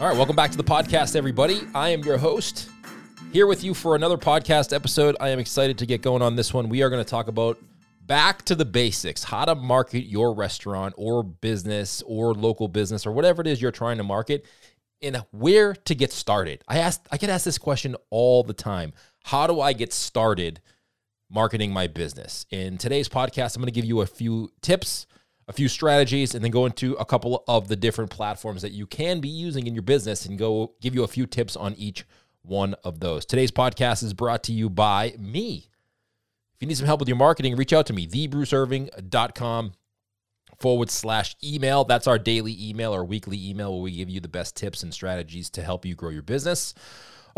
All right, welcome back to the podcast, everybody. I am your host here with you for another podcast episode. I am excited to get going on this one. We are going to talk about back to the basics how to market your restaurant or business or local business or whatever it is you're trying to market and where to get started. I asked I get asked this question all the time. How do I get started marketing my business? In today's podcast, I'm going to give you a few tips a few strategies and then go into a couple of the different platforms that you can be using in your business and go give you a few tips on each one of those. Today's podcast is brought to you by me. If you need some help with your marketing, reach out to me, thebruceirving.com forward slash email. That's our daily email or weekly email where we give you the best tips and strategies to help you grow your business.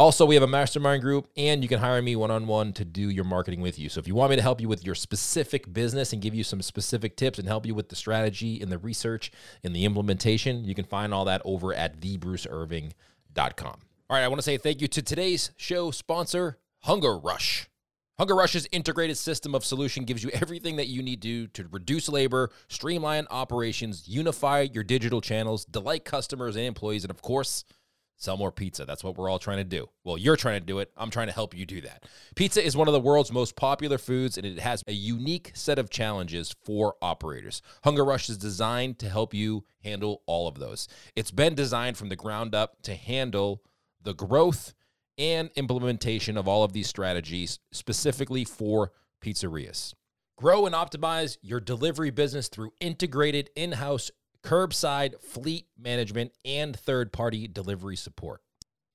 Also, we have a mastermind group, and you can hire me one on one to do your marketing with you. So, if you want me to help you with your specific business and give you some specific tips and help you with the strategy and the research and the implementation, you can find all that over at thebruceirving.com. All right, I want to say thank you to today's show sponsor, HungerRush. Hunger Rush's integrated system of solution gives you everything that you need to to reduce labor, streamline operations, unify your digital channels, delight customers and employees, and of course, sell more pizza. That's what we're all trying to do. Well, you're trying to do it. I'm trying to help you do that. Pizza is one of the world's most popular foods, and it has a unique set of challenges for operators. HungerRush is designed to help you handle all of those. It's been designed from the ground up to handle the growth and implementation of all of these strategies specifically for pizzerias. Grow and optimize your delivery business through integrated in house curbside fleet management, and third party delivery support.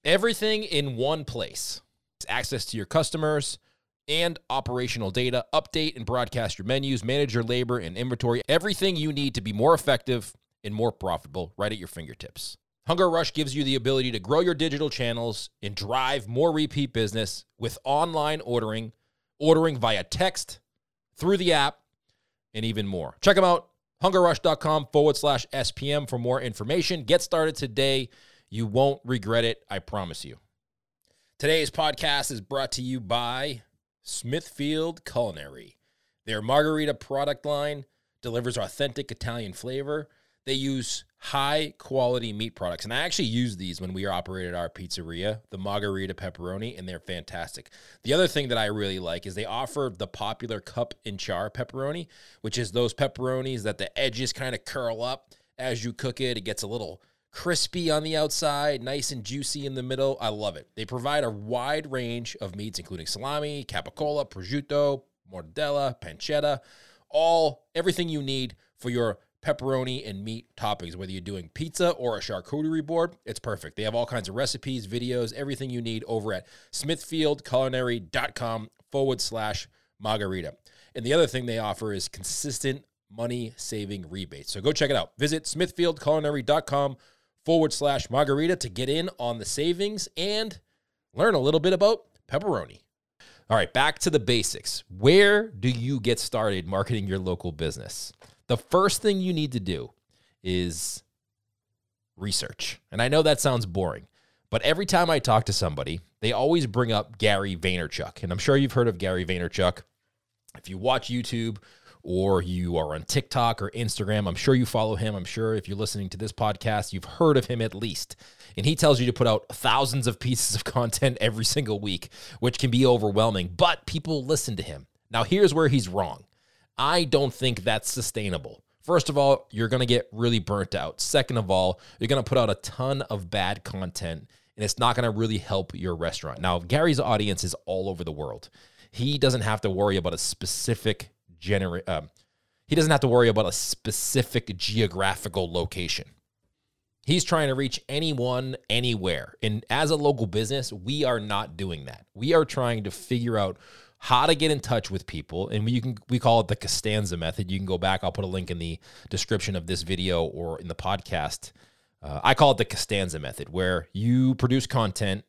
Everything in one place. Access to your customers and operational data, update and broadcast your menus, manage your labor and inventory, everything you need to be more effective and more profitable right at your fingertips. HungerRush gives you the ability to grow your digital channels and drive more repeat business with online ordering, ordering via text, through the app, and even more. Check them out hungerrush.com forward slash SPM for more information. Get started today. You won't regret it, I promise you. Today's podcast is brought to you by Smithfield Culinary. Their Margherita product line delivers authentic Italian flavor. They use high quality meat products. And I actually use these when we operated our pizzeria, the Margherita pepperoni, and they're fantastic. The other thing that I really like is they offer the popular cup and char pepperoni, which is those pepperonis that the edges kind of curl up as you cook it. It gets a little crispy on the outside, nice and juicy in the middle. I love it. They provide a wide range of meats, including salami, capicola, prosciutto, mortadella, pancetta, all everything you need for your pepperoni and meat toppings. Whether you're doing pizza or a charcuterie board, it's perfect. They have all kinds of recipes, videos, everything you need over at smithfieldculinary.com forward slash margherita. And the other thing they offer is consistent money saving rebates. So go check it out. Visit smithfieldculinary.com forward slash margherita to get in on the savings and learn a little bit about pepperoni. All right, back to the basics. Where do you get started marketing your local business? The first thing you need to do is research. And I know that sounds boring, but every time I talk to somebody, they always bring up Gary Vaynerchuk. And I'm sure you've heard of Gary Vaynerchuk. If you watch YouTube or you are on TikTok or Instagram, I'm sure you follow him. I'm sure if you're listening to this podcast, you've heard of him at least. And he tells you to put out thousands of pieces of content every single week, which can be overwhelming, but people listen to him. Now, here's where he's wrong. I don't think that's sustainable. First of all, you're going to get really burnt out. Second of all, you're going to put out a ton of bad content and it's not going to really help your restaurant. Now, Gary's audience is all over the world. He doesn't have to worry about a specific genera- um, he doesn't have to worry about a specific geographical location. He's trying to reach anyone, anywhere. And as a local business, we are not doing that. We are trying to figure out how to get in touch with people. And we can we call it the costanza method. You can go back. I'll put a link in the description of this video or in the podcast. Uh, i call it the costanza method where you produce content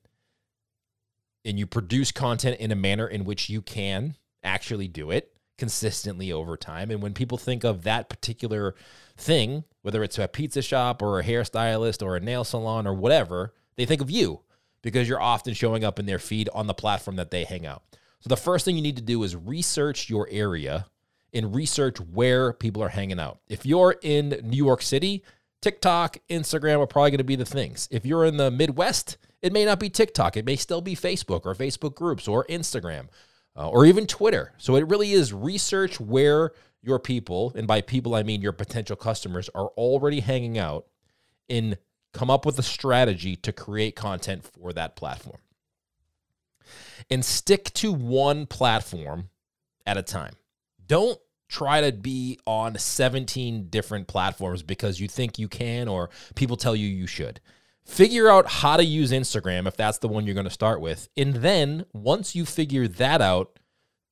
and you produce content in a manner in which you can actually do it consistently over time. And when people think of that particular thing whether it's a pizza shop or a hairstylist or a nail salon or whatever they think of you because you're often showing up in their feed on the platform that they hang out so the first thing you need to do is research your area and research where people are hanging out. If you're in New York City, TikTok, Instagram are probably going to be the things. If you're in the Midwest, it may not be TikTok. It may still be Facebook or Facebook groups or Instagram uh, or even Twitter. So it really is research where your people, and by people I mean your potential customers, are already hanging out and come up with a strategy to create content for that platform. And stick to one platform at a time. Don't try to be on 17 different platforms because you think you can or people tell you you should. Figure out how to use Instagram if that's the one you're going to start with. And then once you figure that out,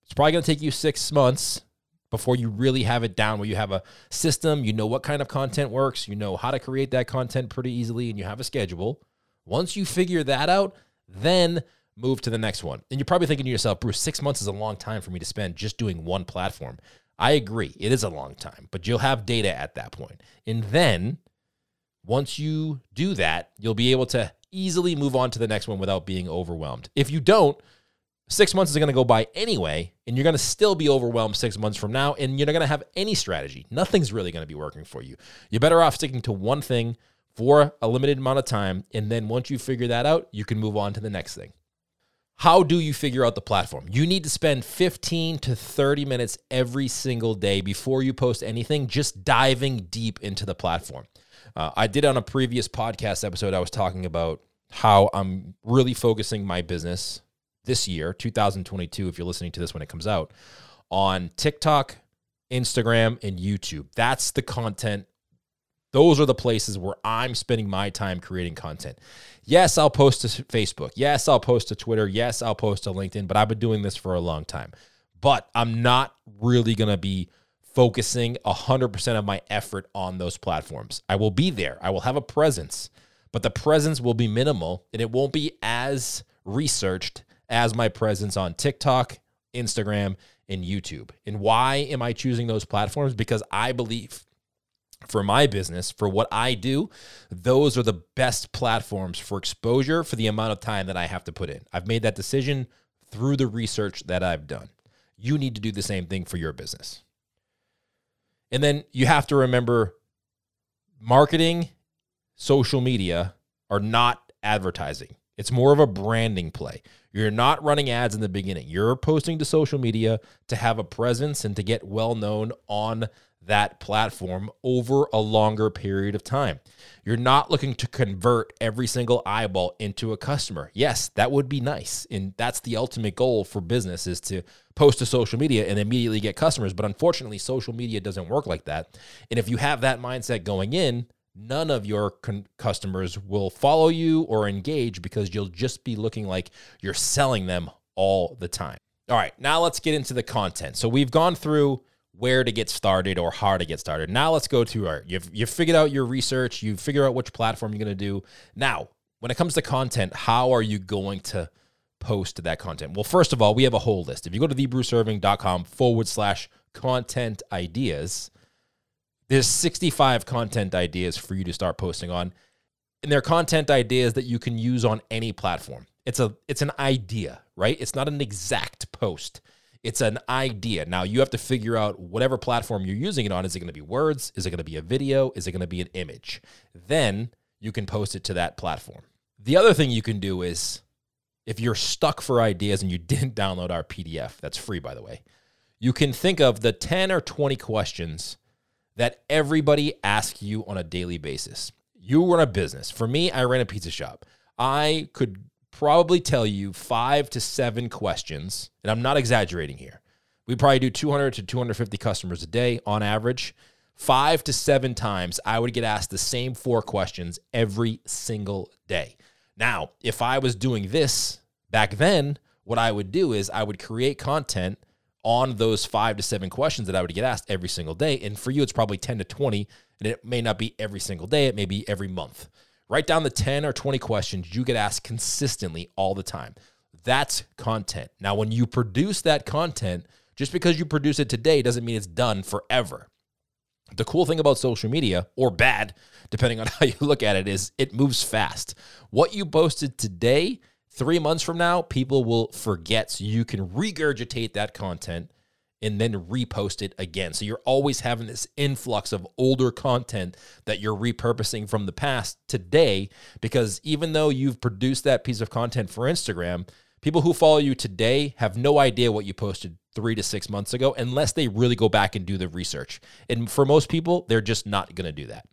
it's probably going to take you six months before you really have it down where you have a system, you know what kind of content works, you know how to create that content pretty easily, and you have a schedule. Once you figure that out, then move to the next one. And you're probably thinking to yourself, Bruce, six months is a long time for me to spend just doing one platform. I agree, it is a long time, but you'll have data at that point. And then once you do that, you'll be able to easily move on to the next one without being overwhelmed. If you don't, six months is going to go by anyway, and you're going to still be overwhelmed six months from now, and you're not going to have any strategy. Nothing's really going to be working for you. You're better off sticking to one thing for a limited amount of time, and then once you figure that out, you can move on to the next thing. How do you figure out the platform? You need to spend 15 to 30 minutes every single day before you post anything, just diving deep into the platform. Uh, I did on a previous podcast episode, I was talking about how I'm really focusing my business this year, 2022, if you're listening to this when it comes out, on TikTok, Instagram, and YouTube. That's the content. Those are the places where I'm spending my time creating content. Yes, I'll post to Facebook. Yes, I'll post to Twitter. Yes, I'll post to LinkedIn, but I've been doing this for a long time. But I'm not really going to be focusing 100% of my effort on those platforms. I will be there, I will have a presence, but the presence will be minimal and it won't be as researched as my presence on TikTok, Instagram, and YouTube. And why am I choosing those platforms? Because I believe for my business, for what I do, those are the best platforms for exposure for the amount of time that I have to put in. I've made that decision through the research that I've done. You need to do the same thing for your business. And then you have to remember marketing, social media are not advertising. It's more of a branding play. You're not running ads in the beginning. You're posting to social media to have a presence and to get well known on that platform over a longer period of time. You're not looking to convert every single eyeball into a customer. Yes, that would be nice. And that's the ultimate goal for business is to post to social media and immediately get customers, but unfortunately social media doesn't work like that. And if you have that mindset going in, none of your con- customers will follow you or engage because you'll just be looking like you're selling them all the time. All right, now let's get into the content. So we've gone through where to get started or how to get started. Now let's go to our you've you've figured out your research, you figure out which platform you're to do. Now, when it comes to content, how are you going to post that content? Well, first of all, we have a whole list. If you go to thebruceirving.com forward slash content ideas, there's 65 content ideas for you to start posting on. And they're content ideas that you can use on any platform. It's a it's an idea, right? It's not an exact post. It's an idea. Now you have to figure out whatever platform you're using it on. Is it going to be words? Is it going to be a video? Is it going to be an image? Then you can post it to that platform. The other thing you can do is if you're stuck for ideas and you didn't download our PDF, that's free, by the way, you can think of the 10 or 20 questions that everybody asks you on a daily basis. You run a business. For me, I ran a pizza shop. I could probably tell you five to seven questions, and I'm not exaggerating here. We probably do 200 to 250 customers a day on average. Five to seven times, I would get asked the same four questions every single day. Now, if I was doing this back then, what I would do is I would create content on those five to seven questions that I would get asked every single day. And for you, it's probably 10 to 20, and it may not be every single day, it may be every month. Write down the 10 or 20 questions you get asked consistently all the time. That's content. Now, when you produce that content, just because you produce it today doesn't mean it's done forever. The cool thing about social media, or bad, depending on how you look at it, is it moves fast. What you posted today, three months from now, people will forget. So you can regurgitate that content and then repost it again. So you're always having this influx of older content that you're repurposing from the past today because even though you've produced that piece of content for Instagram, people who follow you today have no idea what you posted three to six months ago unless they really go back and do the research. And for most people, they're just not going to do that.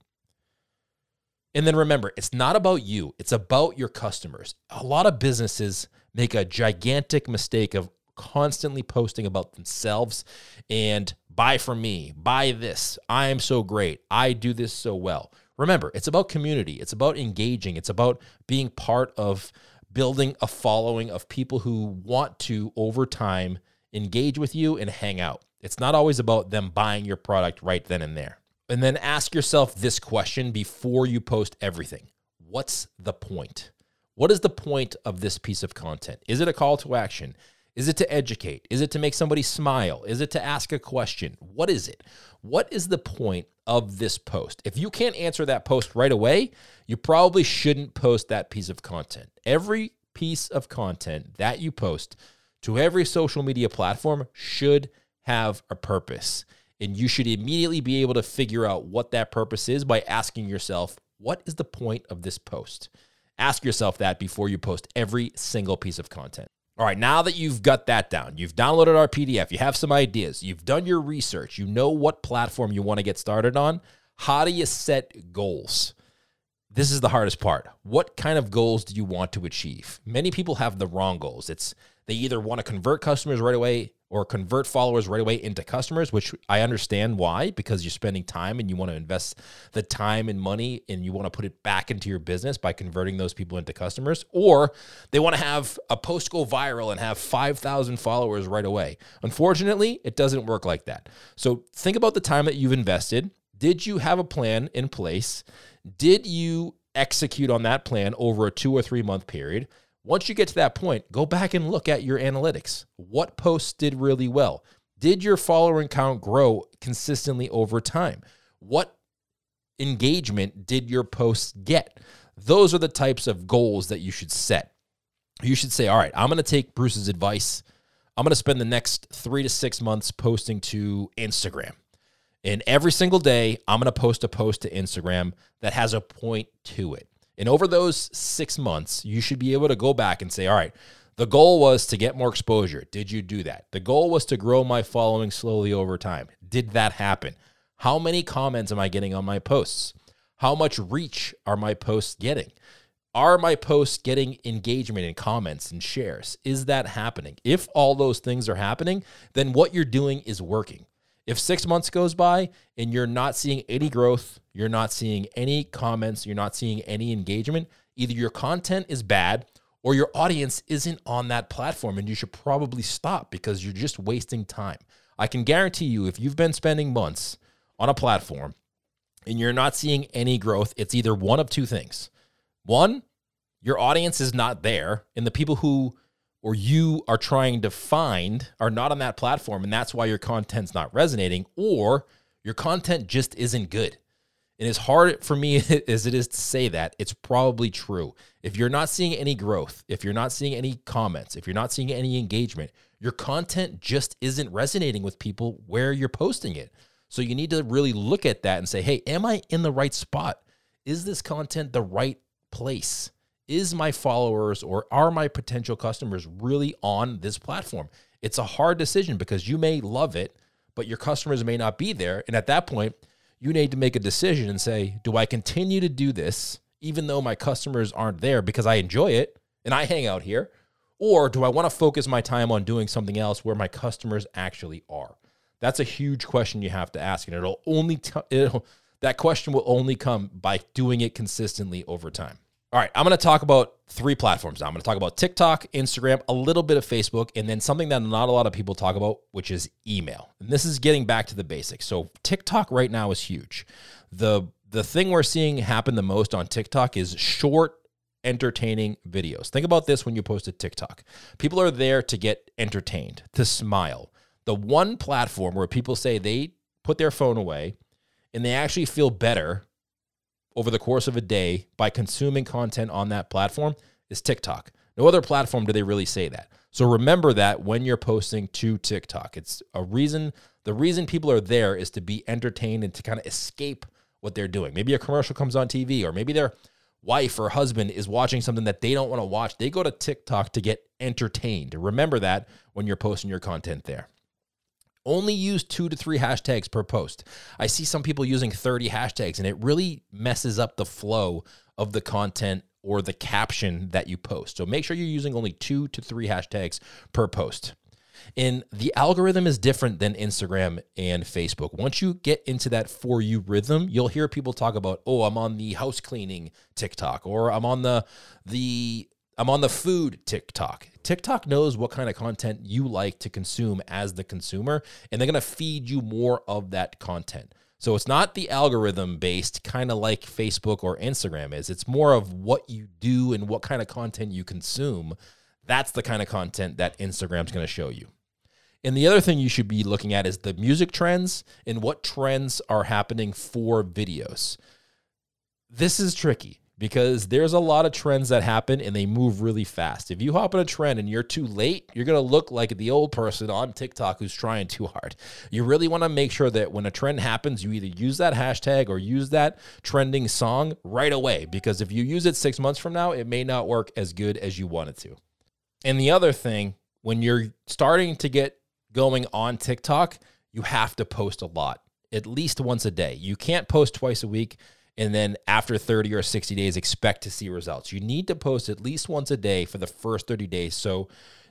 And then remember, it's not about you, it's about your customers. A lot of businesses make a gigantic mistake of constantly posting about themselves and buy from me, buy this. I am so great. I do this so well. Remember, it's about community, it's about engaging, it's about being part of building a following of people who want to, over time, engage with you and hang out. It's not always about them buying your product right then and there. And then ask yourself this question before you post everything What's the point? What is the point of this piece of content? Is it a call to action? Is it to educate? Is it to make somebody smile? Is it to ask a question? What is it? What is the point of this post? If you can't answer that post right away, you probably shouldn't post that piece of content. Every piece of content that you post to every social media platform should have a purpose. And you should immediately be able to figure out what that purpose is by asking yourself, what is the point of this post? Ask yourself that before you post every single piece of content. All right, now that you've got that down, you've downloaded our PDF, you have some ideas, you've done your research, you know what platform you want to get started on, how do you set goals? This is the hardest part. What kind of goals do you want to achieve? Many people have the wrong goals. It's they either want to convert customers right away or convert followers right away into customers, which I understand why, because you're spending time and you want to invest the time and money and you want to put it back into your business by converting those people into customers. Or they want to have a post go viral and have 5,000 followers right away. Unfortunately, it doesn't work like that. So think about the time that you've invested. Did you have a plan in place? Did you execute on that plan over a two or three month period? Once you get to that point, go back and look at your analytics. What posts did really well? Did your follower count grow consistently over time? What engagement did your posts get? Those are the types of goals that you should set. You should say, all right, I'm going to take Bruce's advice. I'm going to spend the next three to six months posting to Instagram. And every single day, I'm going to post a post to Instagram that has a point to it. And over those six months, you should be able to go back and say, all right, the goal was to get more exposure. Did you do that? The goal was to grow my following slowly over time. Did that happen? How many comments am I getting on my posts? How much reach are my posts getting? Are my posts getting engagement and comments and shares? Is that happening? If all those things are happening, then what you're doing is working. If six months goes by and you're not seeing any growth, you're not seeing any comments, you're not seeing any engagement, either your content is bad or your audience isn't on that platform and you should probably stop because you're just wasting time. I can guarantee you, if you've been spending months on a platform and you're not seeing any growth, it's either one of two things. One, your audience is not there, and the people who or you are trying to find are not on that platform and that's why your content's not resonating or your content just isn't good. And as hard for me as it is to say that, it's probably true. If you're not seeing any growth, if you're not seeing any comments, if you're not seeing any engagement, your content just isn't resonating with people where you're posting it. So you need to really look at that and say, hey, am I in the right spot? Is this content the right place? Is my followers or are my potential customers really on this platform? It's a hard decision because you may love it, but your customers may not be there. And at that point, you need to make a decision and say, do I continue to do this even though my customers aren't there because I enjoy it and I hang out here? Or do I want to focus my time on doing something else where my customers actually are? That's a huge question you have to ask. And it'll only, t- it'll, that question will only come by doing it consistently over time. All right, I'm going to talk about three platforms now. I'm going to talk about TikTok, Instagram, a little bit of Facebook, and then something that not a lot of people talk about, which is email. And this is getting back to the basics. So TikTok right now is huge. The the thing we're seeing happen the most on TikTok is short entertaining videos. Think about this when you post a TikTok. People are there to get entertained, to smile. The one platform where people say they put their phone away and they actually feel better over the course of a day by consuming content on that platform is TikTok. No other platform do they really say that. So remember that when you're posting to TikTok. It's a reason, the reason people are there is to be entertained and to kind of escape what they're doing. Maybe a commercial comes on TV, or maybe their wife or husband is watching something that they don't want to watch. They go to TikTok to get entertained. Remember that when you're posting your content there. Only use two to three hashtags per post. I see some people using 30 hashtags, and it really messes up the flow of the content or the caption that you post. So make sure you're using only two to three hashtags per post. And the algorithm is different than Instagram and Facebook. Once you get into that for you rhythm, you'll hear people talk about, "Oh, I'm on the house cleaning TikTok," or "I'm on the the I'm on the food TikTok." TikTok knows what kind of content you like to consume as the consumer, and they're going to feed you more of that content. So it's not the algorithm based, kind of like Facebook or Instagram is. It's more of what you do and what kind of content you consume. That's the kind of content that Instagram's going to show you. And the other thing you should be looking at is the music trends and what trends are happening for videos. This is tricky because there's a lot of trends that happen and they move really fast. If you hop on a trend and you're too late, you're going to look like the old person on TikTok who's trying too hard. You really want to make sure that when a trend happens, you either use that hashtag or use that trending song right away because if you use it 6 months from now, it may not work as good as you want it to. And the other thing, when you're starting to get going on TikTok, you have to post a lot, at least once a day. You can't post twice a week and then after 30 or 60 days expect to see results. You need to post at least once a day for the first 30 days so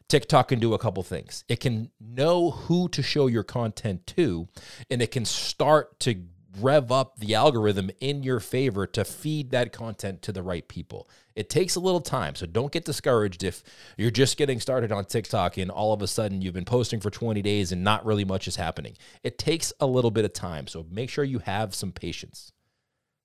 TikTok can do a couple things. It can know who to show your content to and it can start to rev up the algorithm in your favor to feed that content to the right people. It takes a little time, so don't get discouraged if you're just getting started on TikTok and all of a sudden you've been posting for 20 days and not really much is happening. It takes a little bit of time, so make sure you have some patience.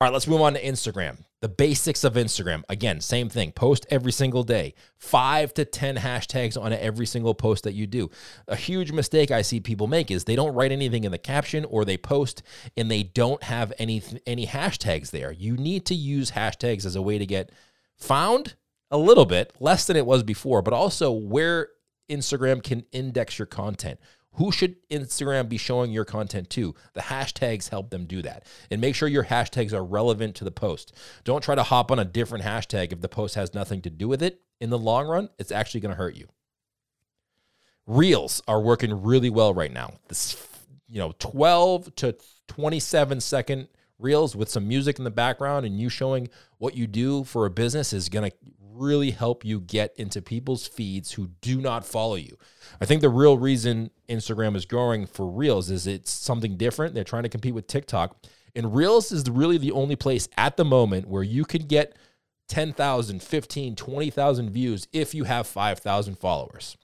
All right, let's move on to Instagram. The basics of Instagram. Again, same thing. Post every single day. Five to 10 hashtags on every single post that you do. A huge mistake I see people make is they don't write anything in the caption or they post and they don't have any, any hashtags there. You need to use hashtags as a way to get found a little bit, less than it was before, but also where Instagram can index your content. Who should Instagram be showing your content to? The hashtags help them do that. And make sure your hashtags are relevant to the post. Don't try to hop on a different hashtag if the post has nothing to do with it. In the long run, it's actually going to hurt you. Reels are working really well right now. This, you know, 12 to 27 second reels with some music in the background and you showing what you do for a business is going to really help you get into people's feeds who do not follow you. I think the real reason Instagram is growing for Reels is it's something different. They're trying to compete with TikTok. And Reels is really the only place at the moment where you can get 10,000, 15, 20,000 views if you have 5,000 followers.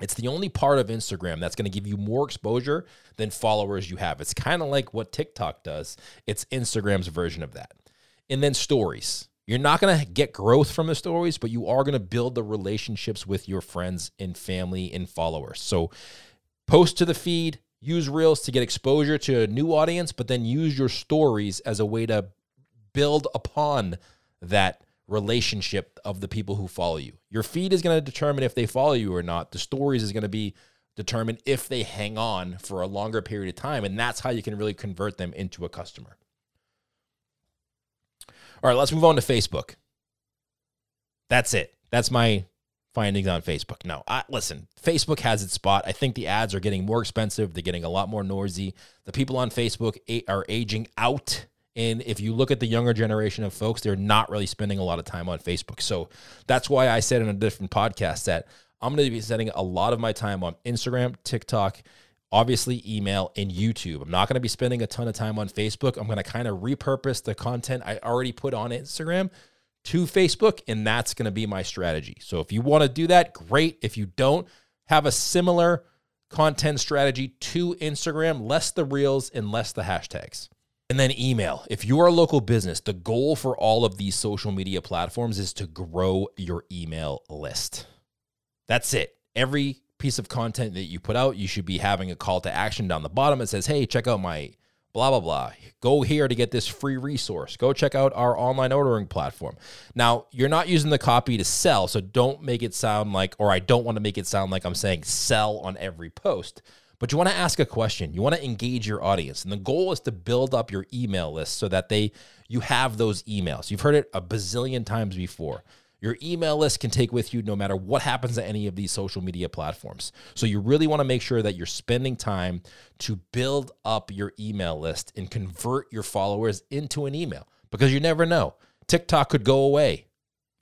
It's the only part of Instagram that's going to give you more exposure than followers you have. It's kind of like what TikTok does, it's Instagram's version of that. And then stories. You're not going to get growth from the stories, but you are going to build the relationships with your friends and family and followers. So post to the feed, use Reels to get exposure to a new audience, but then use your stories as a way to build upon that relationship of the people who follow you. Your feed is going to determine if they follow you or not. The stories is going to be determined if they hang on for a longer period of time. And that's how you can really convert them into a customer. All right, let's move on to Facebook. That's it. That's my findings on Facebook. Now, I, listen, Facebook has its spot. I think the ads are getting more expensive. They're getting a lot more noisy. The people on Facebook are aging out. And if you look at the younger generation of folks, they're not really spending a lot of time on Facebook. So that's why I said in a different podcast that I'm going to be spending a lot of my time on Instagram, TikTok, obviously email and YouTube. I'm not going to be spending a ton of time on Facebook. I'm going to kind of repurpose the content I already put on Instagram to Facebook, and that's going to be my strategy. So if you want to do that, great. If you don't, have a similar content strategy to Instagram, less the reels and less the hashtags. And then email. If you are a local business, the goal for all of these social media platforms is to grow your email list. That's it. Every piece of content that you put out, you should be having a call to action down the bottom that says, "Hey, check out my blah, blah, blah. Go here to get this free resource. Go check out our online ordering platform. Now, you're not using the copy to sell, so don't make it sound like, or I don't want to make it sound like I'm saying sell on every post. But you want to ask a question. You want to engage your audience. And the goal is to build up your email list so that they you have those emails. You've heard it a bazillion times before. Your email list can take with you no matter what happens to any of these social media platforms. So you really want to make sure that you're spending time to build up your email list and convert your followers into an email because you never know. TikTok could go away.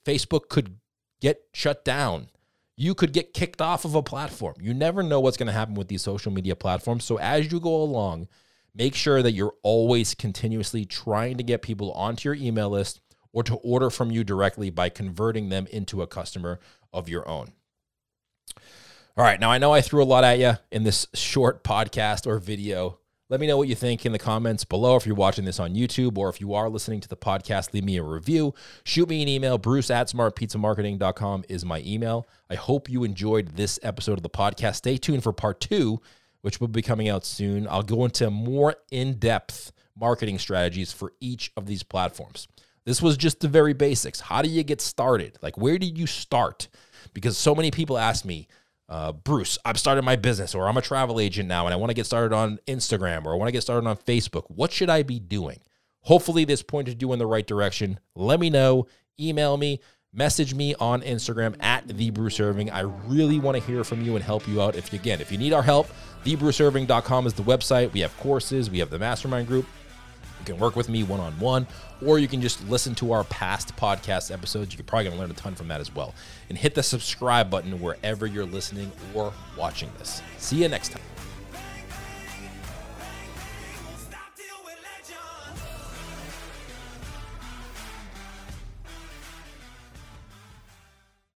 Facebook could get shut down. You could get kicked off of a platform. You never know what's going to happen with these social media platforms. So as you go along, make sure that you're always continuously trying to get people onto your email list or to order from you directly by converting them into a customer of your own. All right, now I know I threw a lot at you in this short podcast or video. Let me know what you think in the comments below if you're watching this on YouTube or if you are listening to the podcast, leave me a review. Shoot me an email. Bruce at smartpizzamarketing.com is my email. I hope you enjoyed this episode of the podcast. Stay tuned for part two, which will be coming out soon. I'll go into more in depth marketing strategies for each of these platforms. This was just the very basics. How do you get started? Like, where did you start? Because so many people ask me, uh, Bruce, I've started my business, or I'm a travel agent now, and I want to get started on Instagram, or I want to get started on Facebook. What should I be doing? Hopefully, this pointed you in the right direction. Let me know. Email me, message me on Instagram at the Bruce. I really want to hear from you and help you out. If again, if you need our help, thebruceirving.com is the website. We have courses, we have the mastermind group. You can work with me one on one, or you can just listen to our past podcast episodes. You're probably going to learn a ton from that as well. And hit the subscribe button wherever you're listening or watching this. See you next time.